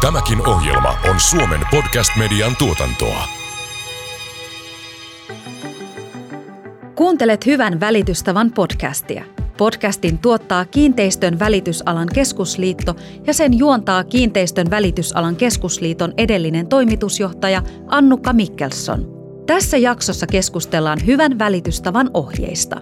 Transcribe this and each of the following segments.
Tämäkin ohjelma on Suomen podcast-median tuotantoa. Kuuntelet Hyvän välitystavan podcastia. Podcastin tuottaa Kiinteistön välitysalan keskusliitto ja sen juontaa Kiinteistön välitysalan keskusliiton edellinen toimitusjohtaja Annukka Mikkelsson. Tässä jaksossa keskustellaan hyvän välitystavan ohjeista.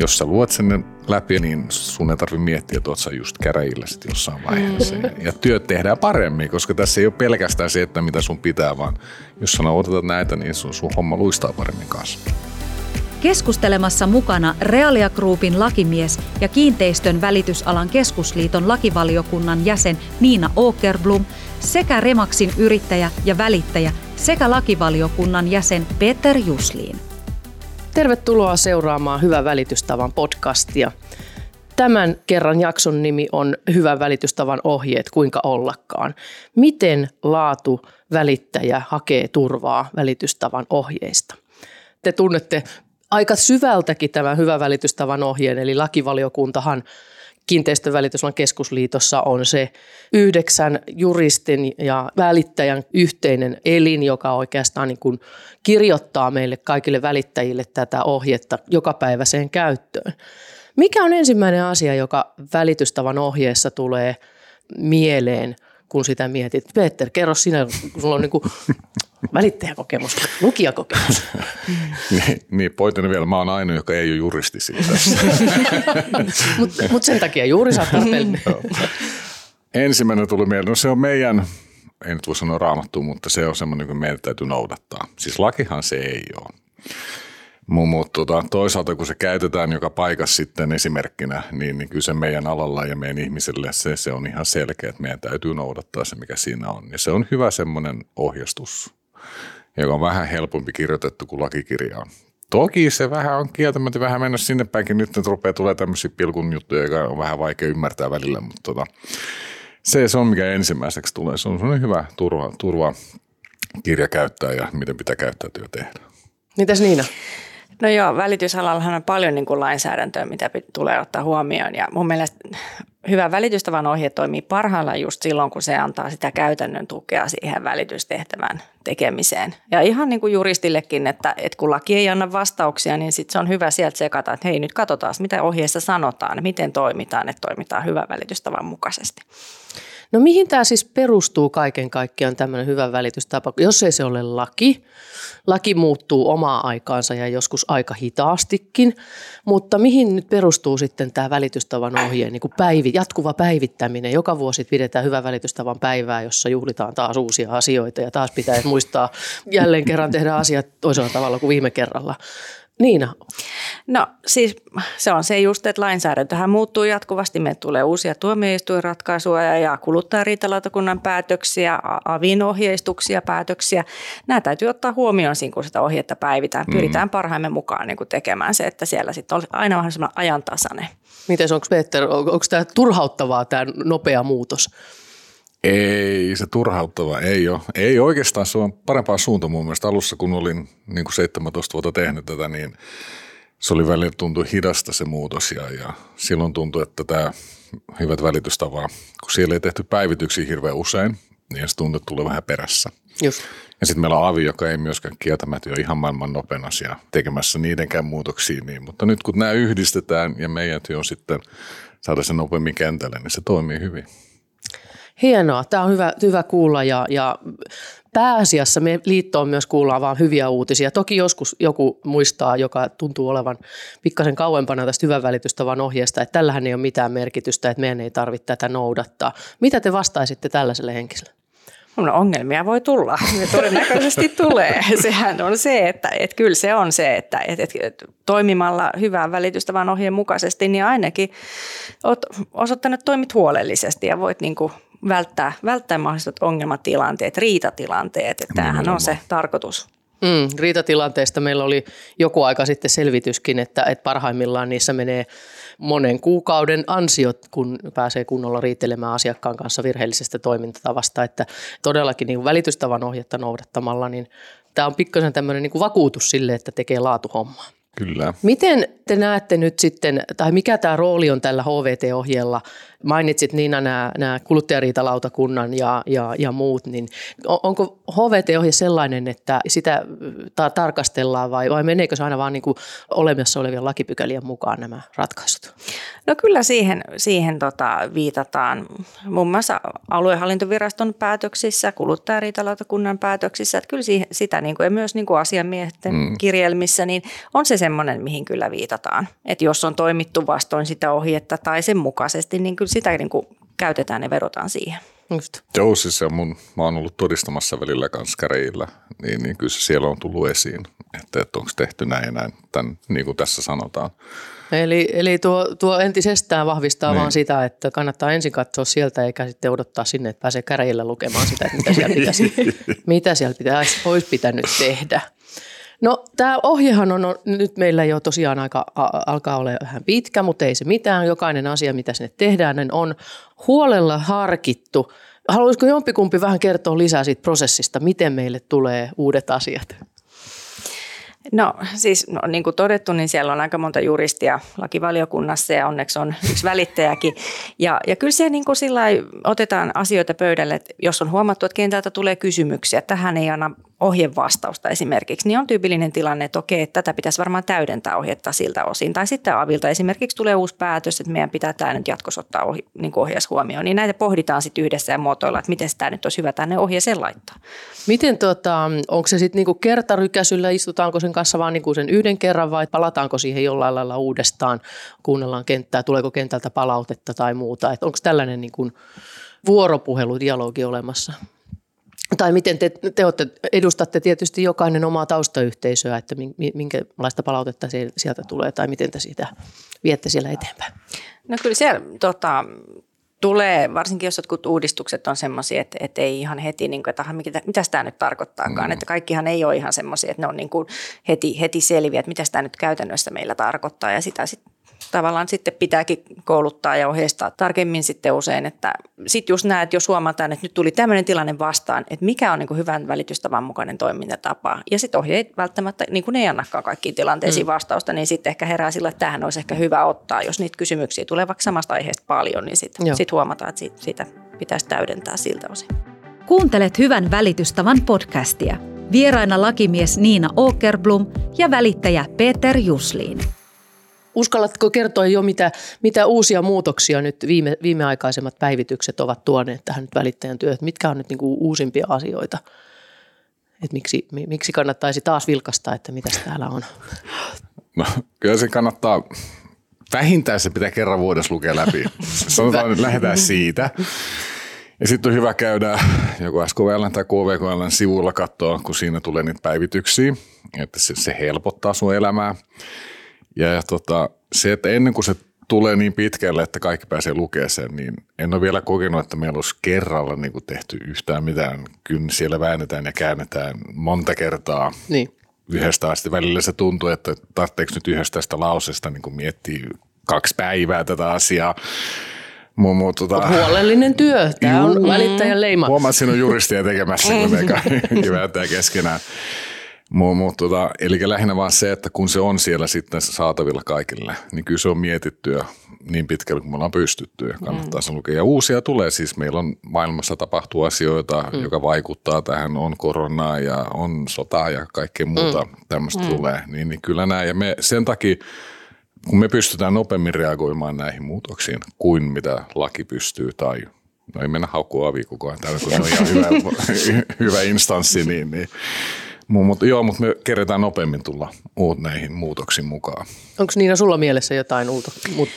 Jos sä luot sen läpi, niin sun ei tarvitse miettiä, että oot sä just käräjillä sit jossain vaiheessa. Ja, ja työt tehdään paremmin, koska tässä ei ole pelkästään se, että mitä sun pitää, vaan jos sä otetaan näitä, niin sun, sun homma luistaa paremmin kanssa. Keskustelemassa mukana Realia Groupin lakimies ja Kiinteistön välitysalan keskusliiton lakivaliokunnan jäsen Niina Åkerblom sekä Remaksin yrittäjä ja välittäjä sekä lakivaliokunnan jäsen Peter Jusliin. Tervetuloa seuraamaan Hyvän välitystavan podcastia. Tämän kerran jakson nimi on Hyvän välitystavan ohjeet, kuinka ollakaan. Miten laatu välittäjä hakee turvaa välitystavan ohjeista? Te tunnette aika syvältäkin tämän hyvän välitystavan ohjeen, eli lakivaliokuntahan kiinteistövälityslan keskusliitossa on se yhdeksän juristin ja välittäjän yhteinen elin, joka oikeastaan niin kuin kirjoittaa meille kaikille välittäjille tätä ohjetta jokapäiväiseen käyttöön. Mikä on ensimmäinen asia, joka välitystavan ohjeessa tulee mieleen, kun sitä mietit? Peter, kerro sinä, kun sulla on niin kuin välittäjäkokemus, lukijakokemus. niin, niin pointini vielä, mä oon ainoa, joka ei ole juristi siitä. Mutta mut sen takia juuri saattaa Ensimmäinen tuli mieleen, no se on meidän, ei nyt voi sanoa raamattu, mutta se on semmoinen, joka meidän täytyy noudattaa. Siis lakihan se ei ole. Mutta tota, toisaalta kun se käytetään joka paikassa sitten esimerkkinä, niin, niin kyllä se meidän alalla ja meidän ihmisille se, se on ihan selkeä, että meidän täytyy noudattaa se, mikä siinä on. Ja se on hyvä semmoinen ohjastus joka on vähän helpompi kirjoitettu kuin lakikirja on. Toki se vähän on kieltämättä vähän mennä sinne päinkin. Nyt ne rupeaa tulee tämmöisiä pilkun juttuja, joka on vähän vaikea ymmärtää välillä, mutta tota, se, se on mikä ensimmäiseksi tulee. Se on sellainen hyvä turva, turva kirja käyttää ja miten pitää käyttäytyä tehdä. Mitäs Niina? No joo, välitysalallahan on paljon niin kuin lainsäädäntöä, mitä tulee ottaa huomioon ja mun mielestä hyvä välitystavan ohje toimii parhaillaan just silloin, kun se antaa sitä käytännön tukea siihen välitystehtävän tekemiseen. Ja ihan niin kuin juristillekin, että, että kun laki ei anna vastauksia, niin sitten se on hyvä sieltä sekata, että hei nyt katsotaan, mitä ohjeessa sanotaan, miten toimitaan, että toimitaan hyvän välitystavan mukaisesti. No mihin tämä siis perustuu kaiken kaikkiaan tämmöinen hyvä välitystapa? Jos ei se ole laki, laki muuttuu omaa aikaansa ja joskus aika hitaastikin, mutta mihin nyt perustuu sitten tämä välitystavan ohjeen niin kuin päivi, jatkuva päivittäminen? Joka vuosi pidetään hyvä välitystavan päivää, jossa juhlitaan taas uusia asioita ja taas pitää muistaa jälleen kerran tehdä asiat toisella tavalla kuin viime kerralla. Niina? No siis se on se just, että lainsäädäntöhän muuttuu jatkuvasti. Meille tulee uusia tuomioistuinratkaisuja ja kuluttajariitalautakunnan päätöksiä, avin ohjeistuksia, päätöksiä. Nämä täytyy ottaa huomioon siinä, kun sitä ohjetta päivitään. Mm. Pyritään mm. parhaimme mukaan niin kuin tekemään se, että siellä sitten on aina mahdollisimman ajantasainen. Miten onko Peter, onko tämä turhauttavaa tämä nopea muutos? Ei se turhauttava, ei ole. Ei oikeastaan, se on parempaa suunta mun mielestä. Alussa kun olin niin kuin 17 vuotta tehnyt tätä, niin se oli välillä tuntui hidasta se muutos ja, ja silloin tuntui, että tämä hyvät välitystavaa, kun siellä ei tehty päivityksiä hirveän usein, niin se tuntui, tulee vähän perässä. Just. Ja sitten meillä on Avi, joka ei myöskään kieltämättä ole ihan maailman nopein asia tekemässä niidenkään muutoksia. Niin. Mutta nyt kun nämä yhdistetään ja meidän työ on sitten saada sen nopeammin kentälle, niin se toimii hyvin. Hienoa, tämä on hyvä, hyvä kuulla ja, ja pääasiassa me liittoon myös kuullaan vain hyviä uutisia. Toki joskus joku muistaa, joka tuntuu olevan pikkasen kauempana tästä hyvän välitystavan ohjeesta, että tällähän ei ole mitään merkitystä, että meidän ei tarvitse tätä noudattaa. Mitä te vastaisitte tällaiselle henkilölle? No ongelmia voi tulla, ne todennäköisesti tulee. Sehän on se, että, että kyllä se on se, että, että, että toimimalla hyvää välitystävän ohjeen mukaisesti, niin ainakin olet osoittanut, että toimit huolellisesti ja voit niin kuin välttää, välttää mahdolliset ongelmatilanteet, riitatilanteet. Että tämähän on se tarkoitus. Mm, riitatilanteesta meillä oli joku aika sitten selvityskin, että, että parhaimmillaan niissä menee monen kuukauden ansiot, kun pääsee kunnolla riitelemään asiakkaan kanssa virheellisestä toimintatavasta. Että todellakin niin välitystavan ohjetta noudattamalla, niin tämä on pikkasen tämmöinen niin vakuutus sille, että tekee laatuhommaa. Kyllä. Miten te näette nyt sitten, tai mikä tämä rooli on tällä HVT-ohjeella? Mainitsit Niina nämä, nämä kuluttajariitalautakunnan ja, ja, ja muut, niin onko HVT-ohje sellainen, että sitä ta- tarkastellaan vai, vai meneekö se aina vaan niin kuin olemassa olevien lakipykälien mukaan nämä ratkaisut? No kyllä siihen, siihen tota, viitataan muun muassa aluehallintoviraston päätöksissä, kuluttajariitalautakunnan päätöksissä, että kyllä siihen, sitä niin kuin, ja myös niin kuin asiamiesten mm. kirjelmissä, niin on se semmoinen, mihin kyllä viitataan. Että jos on toimittu vastoin sitä ohjetta tai sen mukaisesti, niin kyllä sitä niin kuin käytetään ja verotaan siihen. Just. Joo, siis ja mun, mä oon ollut todistamassa välillä kanssa käreillä, niin, niin kyllä se siellä on tullut esiin, että, että onko tehty näin ja näin, tämän, niin kuin tässä sanotaan. Eli, eli tuo, tuo entisestään vahvistaa niin. vaan sitä, että kannattaa ensin katsoa sieltä eikä sitten odottaa sinne, että pääsee käreillä lukemaan sitä, että mitä siellä pitäisi, mitä siellä pitäisi, olisi pitänyt tehdä. No tämä ohjehan on, nyt meillä jo tosiaan aika alkaa olla vähän pitkä, mutta ei se mitään. Jokainen asia, mitä sinne tehdään, niin on huolella harkittu. Haluaisiko jompikumpi vähän kertoa lisää siitä prosessista, miten meille tulee uudet asiat? No siis no, niin kuin todettu, niin siellä on aika monta juristia lakivaliokunnassa ja onneksi on yksi välittäjäkin. Ja, ja kyllä se niin kuin sillä otetaan asioita pöydälle, että jos on huomattu, että kentältä tulee kysymyksiä, tähän ei anna ohjevastausta esimerkiksi, niin on tyypillinen tilanne, että okei, että tätä pitäisi varmaan täydentää ohjetta siltä osin. Tai sitten avilta esimerkiksi tulee uusi päätös, että meidän pitää tämä nyt jatkossa ottaa ohi, niin ohjeessa huomioon. Niin näitä pohditaan sitten yhdessä ja muotoilla, että miten tämä nyt olisi hyvä tänne ohjeeseen laittaa. Miten tota, onko se sitten niinku kertarykäsyllä, istutaanko sen kanssa vaan niinku sen yhden kerran vai palataanko siihen jollain lailla uudestaan, kuunnellaan kenttää, tuleeko kentältä palautetta tai muuta. Onko tällainen niinku vuoropuhelu, dialogi olemassa? Tai miten te, te olette, edustatte tietysti jokainen omaa taustayhteisöä, että minkälaista palautetta sieltä tulee tai miten te sitä viette siellä eteenpäin? No kyllä siellä tota, tulee, varsinkin jos jotkut uudistukset on semmoisia, että, että ei ihan heti, niin kuin, että mitä, mitä tämä nyt tarkoittaakaan. Mm. Että kaikkihan ei ole ihan semmoisia, että ne on niin kuin heti, heti selviä, että mitä tämä nyt käytännössä meillä tarkoittaa. Ja sitä sitten tavallaan sitten pitääkin kouluttaa ja ohjeistaa tarkemmin sitten usein, että sitten just näet, jos huomataan, että nyt tuli tämmöinen tilanne vastaan, että mikä on niin kuin hyvän välitystavan mukainen toimintatapa. Ja sitten ohjeet välttämättä, niin kuin ne ei annakaan kaikkiin tilanteisiin mm. vastausta, niin sitten ehkä herää sillä, että tähän olisi ehkä hyvä ottaa. Jos niitä kysymyksiä tulee vaikka samasta aiheesta paljon, niin sitten sit huomataan, että siitä, siitä pitäisi täydentää siltä osin. Kuuntelet Hyvän välitystavan podcastia. Vieraina lakimies Niina Åkerblom ja välittäjä Peter Jusliin. Uskallatko kertoa jo, mitä, mitä uusia muutoksia nyt viime, viimeaikaisemmat päivitykset ovat tuoneet tähän nyt välittäjän työhön? Mitkä on nyt niin kuin uusimpia asioita? Et miksi, miksi kannattaisi taas vilkastaa, että mitä täällä on? No, kyllä se kannattaa, vähintään se pitää kerran vuodessa lukea läpi. Sanotaan, että lähdetään siitä. Ja sitten on hyvä käydä joko SKVL tai KVKL sivuilla katsoa, kun siinä tulee niitä päivityksiä, että se, se helpottaa sun elämää. Ja, ja tota, se, että ennen kuin se tulee niin pitkälle, että kaikki pääsee lukemaan sen, niin en ole vielä kokenut, että meillä olisi kerralla niin kuin tehty yhtään mitään. Kyllä siellä väännetään ja käännetään monta kertaa. Niin. Yhdestä asti välillä se tuntuu, että tarvitseeko nyt yhdestä tästä lauseesta niin kuin miettiä kaksi päivää tätä asiaa. Muu, muu, tota... Huolellinen työ. Tämä on välittäjän leima. Huomaat, siinä on juristia tekemässä, kun me kaikki keskenään. Mut, tota, eli lähinnä vaan se, että kun se on siellä sitten saatavilla kaikille, niin kyllä se on mietittyä niin pitkälle kuin me ollaan pystytty ja kannattaa mm. se lukea. Ja uusia tulee siis, meillä on maailmassa tapahtuu asioita, mm. joka vaikuttaa tähän, on koronaa ja on sotaa ja kaikkea muuta mm. tämmöistä mm. tulee. Niin, niin kyllä näin ja me sen takia, kun me pystytään nopeammin reagoimaan näihin muutoksiin kuin mitä laki pystyy tai no ei mennä haukkua avi koko ajan täällä, kun on ihan hyvä, hyvä instanssi, niin, niin mutta joo, mutta me keretään nopeammin tulla muut näihin muutoksiin mukaan. Onko Niina sulla mielessä jotain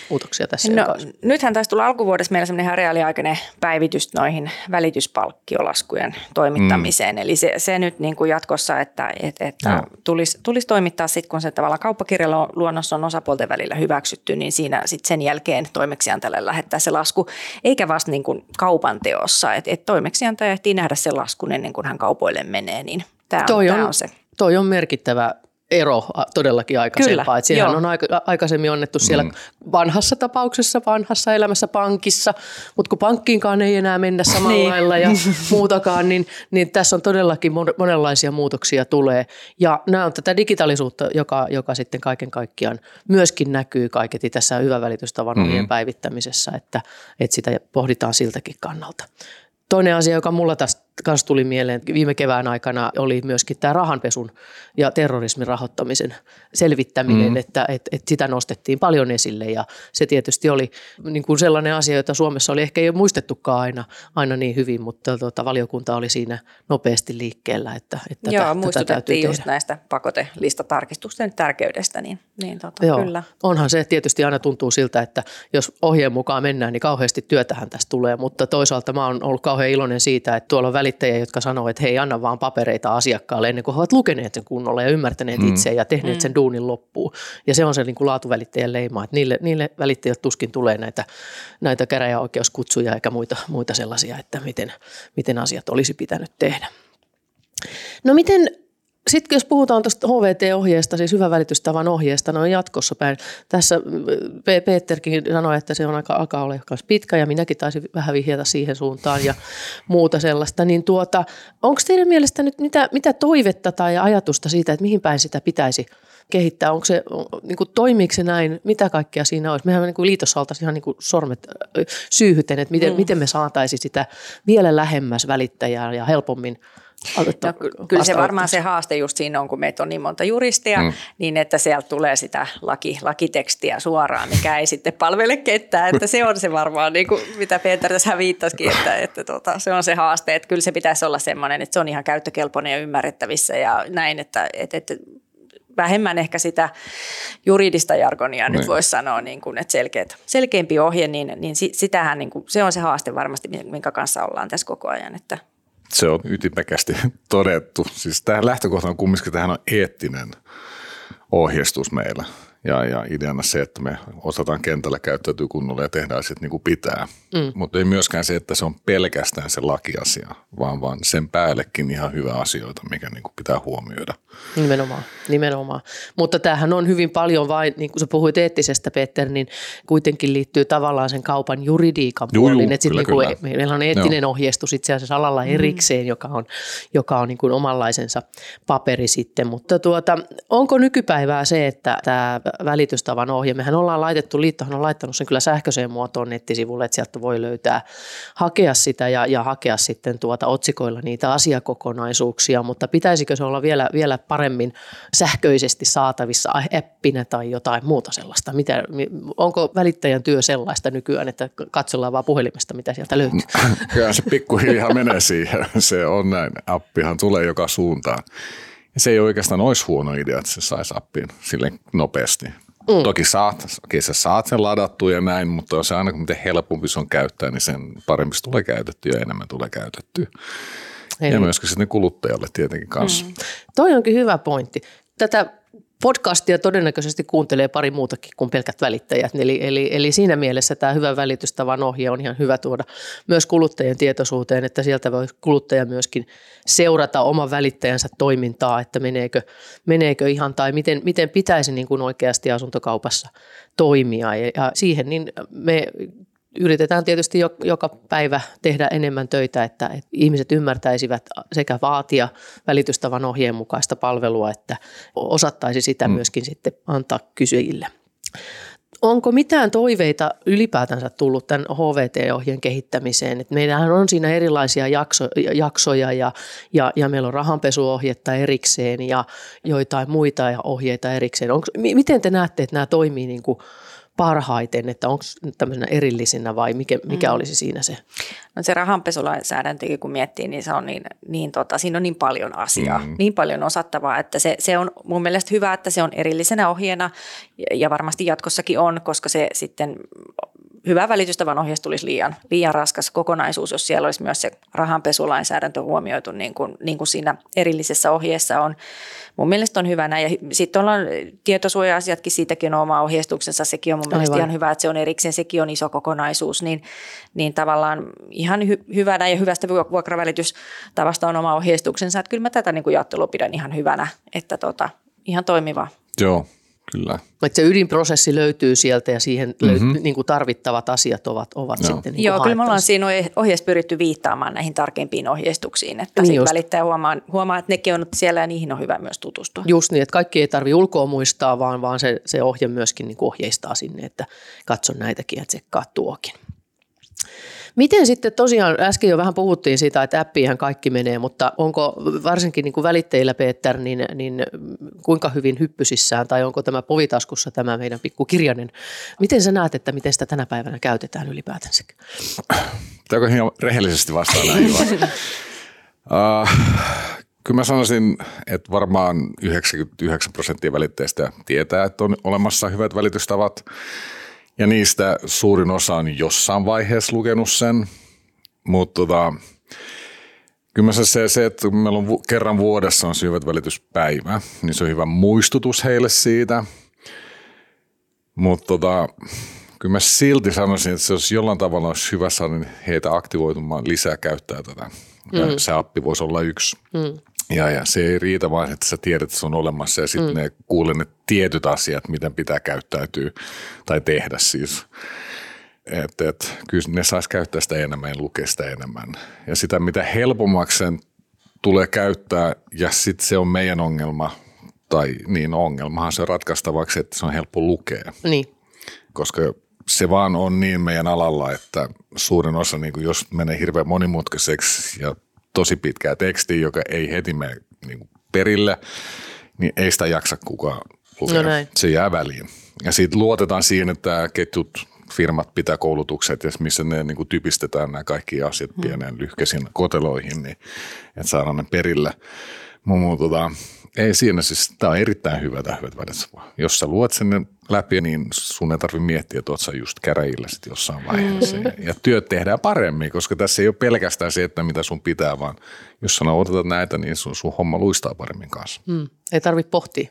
muutoksia tässä? No, nythän taisi tulla alkuvuodessa meillä semmoinen ihan reaaliaikainen päivitys noihin välityspalkkiolaskujen toimittamiseen. Mm. Eli se, se nyt niin kuin jatkossa, että, että, että tulisi, tulisi toimittaa sitten, kun se tavallaan kauppakirjaluonnos on osapuolten välillä hyväksytty, niin siinä sitten sen jälkeen toimeksiantajalle lähettää se lasku, eikä vasta niin kuin kaupan teossa. Että et toimeksiantaja ehtii nähdä sen laskun ennen kuin hän kaupoille menee, niin Tämä toi on, on, tämä on se. Toi on merkittävä ero todellakin aikaisempaa. Kyllä, joo. on aika, aikaisemmin onnettu siellä mm. vanhassa tapauksessa, vanhassa elämässä pankissa, mutta kun pankkiinkaan ei enää mennä samalla niin. lailla ja muutakaan, niin, niin tässä on todellakin monenlaisia muutoksia tulee. Ja nämä on tätä digitaalisuutta, joka, joka sitten kaiken kaikkiaan myöskin näkyy kaiketi tässä hyvän välitystavan mm-hmm. päivittämisessä, että, että sitä pohditaan siltäkin kannalta. Toinen asia, joka mulla tästä kanssa tuli mieleen viime kevään aikana, oli myöskin tämä rahanpesun ja terrorismin rahoittamisen selvittäminen, mm. että, että, että sitä nostettiin paljon esille ja se tietysti oli niin kuin sellainen asia, jota Suomessa oli ehkä ei ole muistettukaan aina, aina niin hyvin, mutta tuota, valiokunta oli siinä nopeasti liikkeellä, että, että Joo, tätä, muistutettiin tätä just tehdä. näistä pakotelistatarkistusten tärkeydestä, niin, niin tota, Joo, kyllä. Onhan se tietysti aina tuntuu siltä, että jos ohjeen mukaan mennään, niin kauheasti työtähän tästä tulee, mutta toisaalta mä oon ollut kauhean iloinen siitä, että tuolla on välittäjiä, jotka sanoo, että hei, anna vaan papereita asiakkaalle ennen kuin he ovat lukeneet sen kunnolla ja ymmärtäneet mm. itse ja tehneet mm. sen duunin loppuun. Ja se on se niin kuin laatuvälittäjän leima, että niille, niille välittäjät tuskin tulee näitä, näitä käräjäoikeuskutsuja eikä muita, muita sellaisia, että miten, miten asiat olisi pitänyt tehdä. No miten sitten jos puhutaan tuosta HVT-ohjeesta, siis hyvän välitystavan ohjeesta, no jatkossa päin. Tässä Peterkin sanoi, että se on aika, alkaa olla myös pitkä ja minäkin taisin vähän vihjata siihen suuntaan ja muuta sellaista. Niin tuota, onko teidän mielestä nyt mitä, mitä toivetta tai ajatusta siitä, että mihin päin sitä pitäisi kehittää? Onko se, niin kuin, toimiiko se näin? Mitä kaikkea siinä olisi? Mehän niin kuin liitossa oltaisiin ihan niin kuin sormet syyhyten, että miten, mm. miten me saataisiin sitä vielä lähemmäs välittäjää ja helpommin – No, kyllä se varmaan se haaste just siinä on, kun meitä on niin monta juristia, mm. niin että sieltä tulee sitä laki, lakitekstiä suoraan, mikä ei sitten palvele ketään. Että se on se varmaan, niin kuin mitä Peter tässä viittasikin, että, että tota, se on se haaste. Että kyllä se pitäisi olla semmoinen, että se on ihan käyttökelpoinen ja ymmärrettävissä ja näin, että, että, että vähemmän ehkä sitä juridista jargonia nyt niin. voisi sanoa, niin kuin, että selkeät, selkeämpi ohje, niin, niin sitähän niin kuin, se on se haaste varmasti, minkä kanssa ollaan tässä koko ajan, että – se on ytimekästi todettu. Siis tämä lähtökohta on kumminkin, tähän on eettinen ohjeistus meillä. Ja, ja ideana se, että me osataan kentällä käyttäytyä kunnolla ja tehdään asiat niin kuin pitää. Mm. Mutta ei myöskään se, että se on pelkästään se lakiasia, vaan, vaan sen päällekin ihan hyvä asioita, mikä niin kuin pitää huomioida. Nimenomaan, nimenomaan. Mutta tämähän on hyvin paljon vain, niin kuin sä puhuit eettisestä Peter, niin kuitenkin liittyy tavallaan sen kaupan juridiikan puoliin. Että kyllä, niin kuin, meillä on eettinen Joo. ohjeistus itse asiassa alalla mm. erikseen, mm. joka on, joka on niin kuin omanlaisensa paperi sitten. Mutta tuota, onko nykypäivää se, että tämä välitystavan ohje. Mehän ollaan laitettu, liittohan on laittanut sen kyllä sähköiseen muotoon nettisivulle, että sieltä voi löytää, hakea sitä ja, ja hakea sitten tuota otsikoilla niitä asiakokonaisuuksia, mutta pitäisikö se olla vielä, vielä paremmin sähköisesti saatavissa appina tai jotain muuta sellaista? Mitä, onko välittäjän työ sellaista nykyään, että katsellaan vaan puhelimesta, mitä sieltä löytyy? Kyllä se pikkuhiljaa menee siihen. Se on näin. Appihan tulee joka suuntaan. Se ei oikeastaan olisi huono idea, että se saisi appiin sille nopeasti. Mm. Toki saat, okay, sä saat sen ladattua ja näin, mutta se aina miten helpompi se on käyttää, niin sen parempi se tulee käytetty ja enemmän tulee käytettyä. Eli. Ja myöskin sitten kuluttajalle tietenkin kanssa. Mm. Toi onkin hyvä pointti. Tätä podcastia todennäköisesti kuuntelee pari muutakin kuin pelkät välittäjät. Eli, eli, eli siinä mielessä tämä hyvä välitystavan ohje on ihan hyvä tuoda myös kuluttajien tietoisuuteen, että sieltä voi kuluttaja myöskin seurata oman välittäjänsä toimintaa, että meneekö, meneekö ihan tai miten, miten pitäisi niin kuin oikeasti asuntokaupassa toimia. Ja, siihen niin me yritetään tietysti joka päivä tehdä enemmän töitä, että, ihmiset ymmärtäisivät sekä vaatia välitystavan ohjeen mukaista palvelua, että osattaisi sitä mm. myöskin sitten antaa kysyjille. Onko mitään toiveita ylipäätänsä tullut tämän HVT-ohjeen kehittämiseen? Et meillähän on siinä erilaisia jakso, jaksoja ja, ja, ja meillä on rahanpesuohjetta erikseen ja joitain muita ohjeita erikseen. Onko, miten te näette, että nämä toimii niin kuin parhaiten, että onko tämmöisenä erillisinä vai mikä, mikä mm. olisi siinä se? No se rahanpesulainsäädäntökin kun miettii, niin se on niin, niin tota, siinä on niin paljon asiaa, mm. niin paljon osattavaa, että se, se on mun mielestä hyvä, että se on erillisenä ohjeena ja varmasti jatkossakin on, koska se sitten hyvä välitystavan ohjeus tulisi liian, liian raskas kokonaisuus, jos siellä olisi myös se rahanpesulainsäädäntö huomioitu niin kuin, niin kuin siinä erillisessä ohjeessa on. Mun mielestä on hyvänä ja sitten ollaan tietosuoja-asiatkin, siitäkin on oma ohjeistuksensa, sekin on mun mielestä Aivan. ihan hyvä, että se on erikseen, sekin on iso kokonaisuus, niin, niin tavallaan ihan hy- hyvänä ja hyvästä vuokravälitystavasta on oma ohjeistuksensa, että kyllä mä tätä niin kuin pidän ihan hyvänä, että tota, ihan toimiva. Joo, kyllä. Että se ydinprosessi löytyy sieltä ja siihen mm-hmm. löyt, niin kuin tarvittavat asiat ovat, ovat Joo. sitten niin Joo, kyllä me ollaan siinä ohje- ohjeessa pyritty viittaamaan näihin tarkempiin ohjeistuksiin, että Niin just. välittäjä huomaa, huomaa, että nekin on siellä ja niihin on hyvä myös tutustua. Just niin, että kaikki ei tarvitse ulkoa muistaa, vaan, vaan se, se ohje myöskin niin kuin ohjeistaa sinne, että katso näitäkin ja tsekkaa tuokin. Miten sitten tosiaan, äsken jo vähän puhuttiin siitä, että appiinhan kaikki menee, mutta onko varsinkin niin kuin välittäjillä, Peter, niin, niin kuinka hyvin hyppysissään tai onko tämä povitaskussa tämä meidän pikku kirjanen? Miten sä näet, että miten sitä tänä päivänä käytetään ylipäätänsä? Pitääkö ihan rehellisesti vastaan näihin uh, kyllä mä sanoisin, että varmaan 99 prosenttia välittäjistä tietää, että on olemassa hyvät välitystavat. Ja niistä suurin osa on jossain vaiheessa lukenut sen. Mutta tota, kyllä se, se, se, että meillä on kerran vuodessa on se hyvät välityspäivä, niin se on hyvä muistutus heille siitä. Mutta tota, kyllä mä silti sanoisin, että se olisi jollain tavalla olisi hyvä saada heitä aktivoitumaan lisää käyttää tätä. Mm. Se appi voisi olla yksi. Mm. Ja, ja se ei riitä vaan, että sä tiedät, että se on olemassa ja sitten mm. ne kuulee ne tietyt asiat, miten pitää käyttäytyä tai tehdä siis. Että et, kyllä ne saisi käyttää sitä enemmän ja lukea sitä enemmän. Ja sitä mitä helpommaksi sen tulee käyttää ja sitten se on meidän ongelma, tai niin ongelmahan se on ratkaistavaksi, että se on helppo lukea Niin, koska se vaan on niin meidän alalla, että suurin osa, niin jos menee hirveän monimutkaiseksi ja tosi pitkää tekstiä, joka ei heti mene niin kuin perille, niin ei sitä jaksa kukaan lukea. No näin. se jää väliin. Ja siitä luotetaan siihen, että ketjut firmat pitää koulutukset ja missä ne niin kuin typistetään nämä kaikki asiat Hmm. pieneen lyhkäisiin koteloihin, niin että saadaan ne perille. Mutta tota, ei siinä siis, tämä on erittäin hyvä tämä hyvät välit. Jos sä luot sen läpi, niin sun ei tarvitse miettiä, että oot sä just käräjillä sitten jossain vaiheessa. Hmm. Ja, ja työt tehdään paremmin, koska tässä ei ole pelkästään se, että mitä sun pitää, vaan jos sä otetaan näitä, niin sun, sun homma luistaa paremmin kanssa. mm. ei tarvitse pohtia.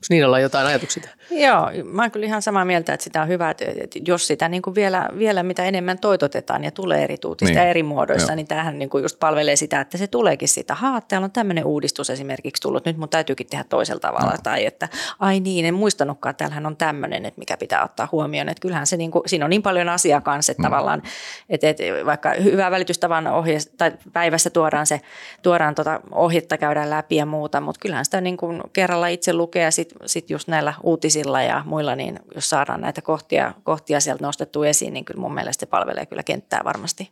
Onko Niinalla jotain ajatuksia? Joo, mä oon kyllä ihan samaa mieltä, että sitä on hyvä, että jos sitä niin kuin vielä, vielä mitä enemmän toitotetaan ja tulee eri tuutista Niin. eri muodoissa, Joo. Niin tämähän niin kuin just palvelee sitä, että se tuleekin siitä, haa, täällä on tämmöinen uudistus esimerkiksi tullut, nyt mun täytyykin tehdä toisella tavalla, no. tai että ai niin, en muistanutkaan, täällähän on tämmöinen, että mikä pitää ottaa huomioon, että kyllähän se niin kuin, siinä on niin paljon asiaa kanssa, että mm. tavallaan, että, että vaikka hyvä välitystavan ohje, tai päivässä tuodaan se, tuodaan tota ohjetta, käydään läpi ja muuta, mutta kyllähän sitä niin kuin kerralla itse lukee ja sitten sit just näillä uutisilla ja muilla, niin jos saadaan näitä kohtia, kohtia sieltä nostettua esiin, niin kyllä mun mielestä se palvelee kyllä kenttää varmasti.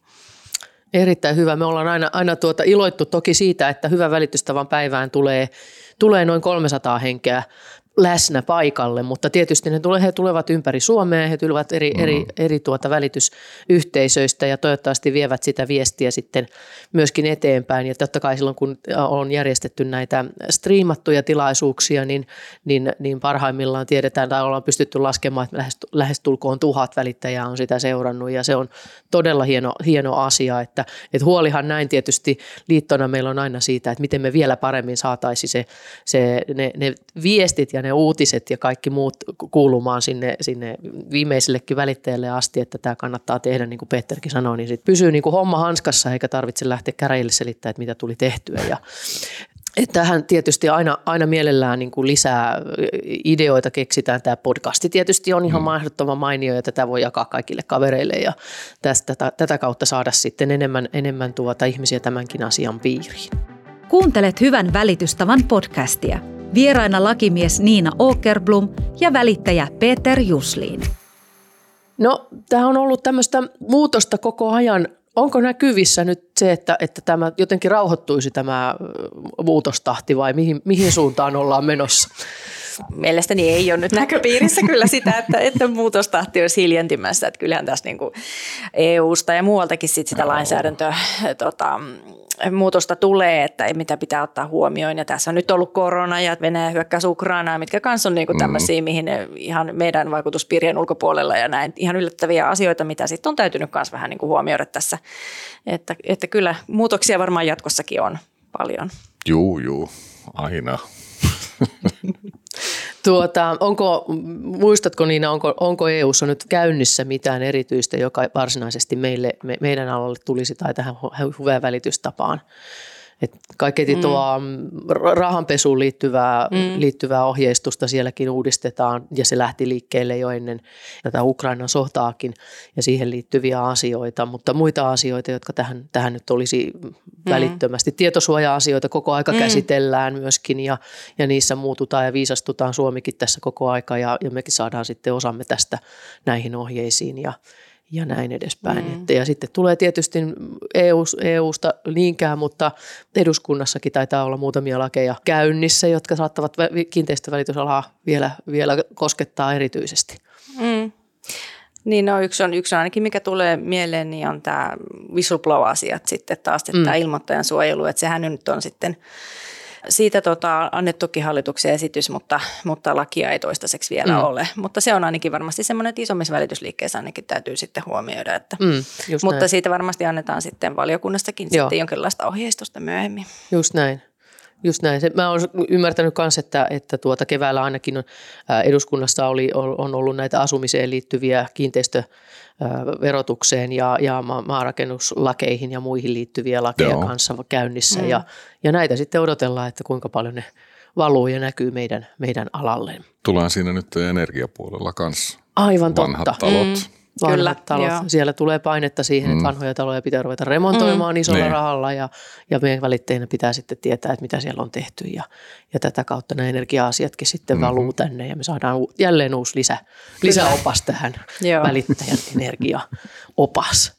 Erittäin hyvä. Me ollaan aina, aina tuota iloittu toki siitä, että hyvän välitystavan päivään tulee, tulee noin 300 henkeä läsnä paikalle, mutta tietysti ne tulee, he tulevat ympäri Suomea, he tulevat eri, mm. eri, eri tuota välitysyhteisöistä ja toivottavasti vievät sitä viestiä sitten myöskin eteenpäin. Ja totta kai silloin, kun on järjestetty näitä striimattuja tilaisuuksia, niin, niin, niin parhaimmillaan tiedetään tai ollaan pystytty laskemaan, että lähes, lähestulkoon tuhat välittäjää on sitä seurannut ja se on todella hieno, hieno asia, että, että huolihan näin tietysti liittona meillä on aina siitä, että miten me vielä paremmin saataisiin se, se, ne, ne viestit ja ne uutiset ja kaikki muut kuulumaan sinne, sinne viimeisillekin välittäjälle asti, että tämä kannattaa tehdä, niin kuin Petterkin sanoi, niin sit pysyy niin kuin homma hanskassa eikä tarvitse lähteä käräjille selittämään, että mitä tuli tehtyä ja että tähän tietysti aina, aina mielellään niin kuin lisää ideoita keksitään. Tämä podcasti tietysti on ihan mm. mahdottoman mainio ja tätä voi jakaa kaikille kavereille ja tästä, tätä, tätä kautta saada sitten enemmän, enemmän tuota ihmisiä tämänkin asian piiriin. Kuuntelet Hyvän välitystavan podcastia. Vieraina lakimies Niina Åkerblom ja välittäjä Peter Juslin. No, tämä on ollut tämmöistä muutosta koko ajan. Onko näkyvissä nyt se, että, että tämä jotenkin rauhoittuisi tämä muutostahti vai mihin, mihin suuntaan ollaan menossa? Mielestäni ei ole nyt näköpiirissä kyllä sitä, että, että muutostahti olisi hiljentymässä. Että kyllähän tässä niin kuin EU-sta ja muualtakin sit sitä lainsäädäntöä tota, muutosta tulee, että mitä pitää ottaa huomioon. Ja tässä on nyt ollut korona ja Venäjä hyökkäys Ukrainaa, mitkä kanssa on niinku tämmöisiä, mihin ne ihan meidän vaikutuspiirien ulkopuolella ja näin ihan yllättäviä asioita, mitä sitten on täytynyt myös vähän niinku huomioida tässä. Että, että kyllä muutoksia varmaan jatkossakin on paljon. Juu, juu, aina. Tuota, onko, muistatko Niina, onko, onko EU-ssa nyt käynnissä mitään erityistä, joka varsinaisesti meille, me, meidän alalle tulisi tai tähän hyvään välitystapaan Et kaiketi mm. tuo rahanpesuun liittyvää, mm. liittyvää ohjeistusta sielläkin uudistetaan ja se lähti liikkeelle jo ennen tätä Ukrainan sotaakin ja siihen liittyviä asioita, mutta muita asioita, jotka tähän, tähän nyt olisi mm. välittömästi. Tietosuoja-asioita koko aika mm. käsitellään myöskin ja, ja niissä muututaan ja viisastutaan Suomikin tässä koko aika ja, ja mekin saadaan sitten osamme tästä näihin ohjeisiin ja, ja näin edespäin. Mm. Että, ja sitten tulee tietysti EU, EUsta niinkään, mutta eduskunnassakin taitaa olla muutamia lakeja käynnissä, jotka saattavat kiinteistövälitysalaa vielä, vielä koskettaa erityisesti. Mm. Niin no yksi on, yksi on ainakin mikä tulee mieleen, niin on tämä whistleblower-asiat sitten taas, että mm. tämä ilmoittajan suojelu, että sehän nyt on sitten siitä tota, annettukin hallituksen esitys, mutta, mutta lakia ei toistaiseksi vielä mm. ole. Mutta se on ainakin varmasti semmoinen, että isommissa välitysliikkeissä ainakin täytyy sitten huomioida. Että, mm, mutta näin. siitä varmasti annetaan sitten valiokunnastakin Joo. sitten jonkinlaista ohjeistusta myöhemmin. Just näin. Just näin. Se, mä olen ymmärtänyt myös, että, että tuota keväällä ainakin on, ää, eduskunnassa oli, on ollut näitä asumiseen liittyviä kiinteistöverotukseen ja, ja maarakennuslakeihin ja muihin liittyviä lakeja Joo. kanssa käynnissä. Mm. Ja, ja näitä sitten odotellaan, että kuinka paljon ne valuu ja näkyy meidän, meidän alalle. Tulee siinä nyt energiapuolella kanssa. Aivan Vanhat totta. talot. Mm Kyllä, talot. Joo. Siellä tulee painetta siihen, että mm. vanhoja taloja pitää ruveta remontoimaan mm. isolla niin. rahalla ja, ja meidän välittäjänä pitää sitten tietää, että mitä siellä on tehty ja, ja tätä kautta nämä energia-asiatkin sitten mm-hmm. valuu tänne ja me saadaan jälleen uusi lisä, lisäopas tähän välittäjän energiaopas.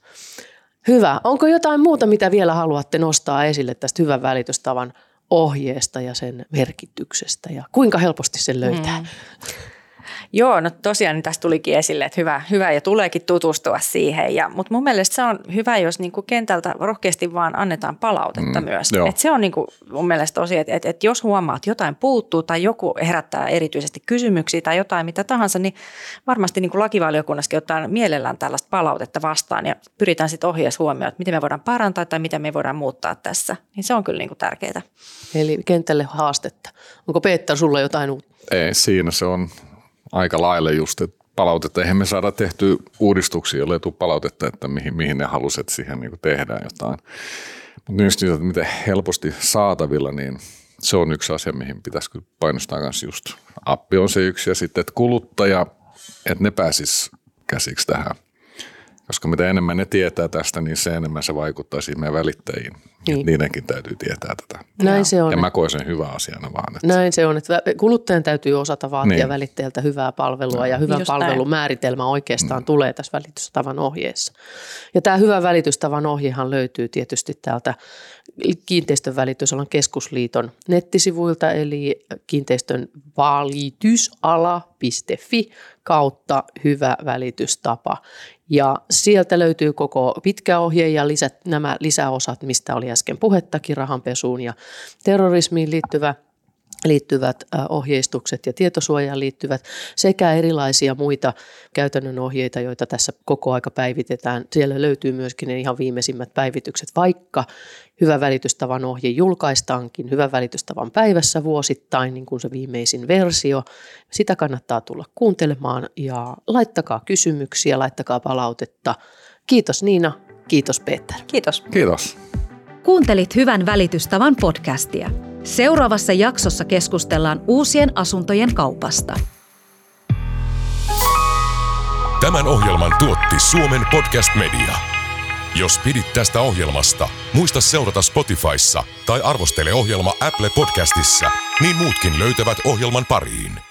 Hyvä. Onko jotain muuta, mitä vielä haluatte nostaa esille tästä hyvän välitystavan ohjeesta ja sen merkityksestä ja kuinka helposti sen löytää? Mm. Joo, no tosiaan niin tästä tulikin esille, että hyvä, hyvä ja tuleekin tutustua siihen. Ja, mutta mun mielestä se on hyvä, jos niin kuin kentältä rohkeasti vaan annetaan palautetta mm, myös. Et se on niin kuin mun mielestä tosi, että, että, että jos huomaat, että jotain puuttuu tai joku herättää erityisesti kysymyksiä tai jotain mitä tahansa, niin varmasti niin kuin lakivaliokunnassakin ottaa mielellään tällaista palautetta vastaan ja pyritään sitten ohjeessa huomioon, että miten me voidaan parantaa tai miten me voidaan muuttaa tässä. Niin se on kyllä niin kuin tärkeää. Eli kentälle haastetta. Onko Peetta sulla jotain uutta? Ei, siinä se on aika lailla just, että palautetta. Eihän me saada tehty uudistuksia, jolle ei tule palautetta, että mihin, mihin ne halusivat, että siihen niin tehdään jotain. Mutta just että miten helposti saatavilla, niin se on yksi asia, mihin pitäisi painostaa myös just. Appi on se yksi ja sitten, että kuluttaja, että ne pääsis käsiksi tähän. Koska mitä enemmän ne tietää tästä, niin se enemmän se vaikuttaa siihen meidän välittäjiin. Niin. Niidenkin täytyy tietää tätä. Näin se on. Ja mä koen sen hyvä asiana vaan. Että... Näin se on, että kuluttajan täytyy osata vaatia niin. välittäjältä hyvää palvelua no. ja hyvän Just palvelun näin. määritelmä oikeastaan mm. tulee tässä välitystavan ohjeessa. Ja tämä hyvä välitystavan ohjehan löytyy tietysti täältä kiinteistön välitysalan keskusliiton nettisivuilta eli kiinteistön valitysala.fi kautta hyvä välitystapa. Ja sieltä löytyy koko pitkä ohje ja lisät, nämä lisäosat, mistä oli äsken puhettakin, rahanpesuun ja terrorismiin liittyvä liittyvät ohjeistukset ja tietosuojaan liittyvät sekä erilaisia muita käytännön ohjeita, joita tässä koko aika päivitetään. Siellä löytyy myöskin ne ihan viimeisimmät päivitykset, vaikka hyvä välitystavan ohje julkaistaankin hyvän välitystavan päivässä vuosittain, niin kuin se viimeisin versio. Sitä kannattaa tulla kuuntelemaan ja laittakaa kysymyksiä, laittakaa palautetta. Kiitos Niina, kiitos Peter. Kiitos. Kiitos. Kuuntelit Hyvän välitystavan podcastia. Seuraavassa jaksossa keskustellaan uusien asuntojen kaupasta. Tämän ohjelman tuotti Suomen Podcast Media. Jos pidit tästä ohjelmasta, muista seurata Spotifyssa tai arvostele ohjelma Apple Podcastissa, niin muutkin löytävät ohjelman pariin.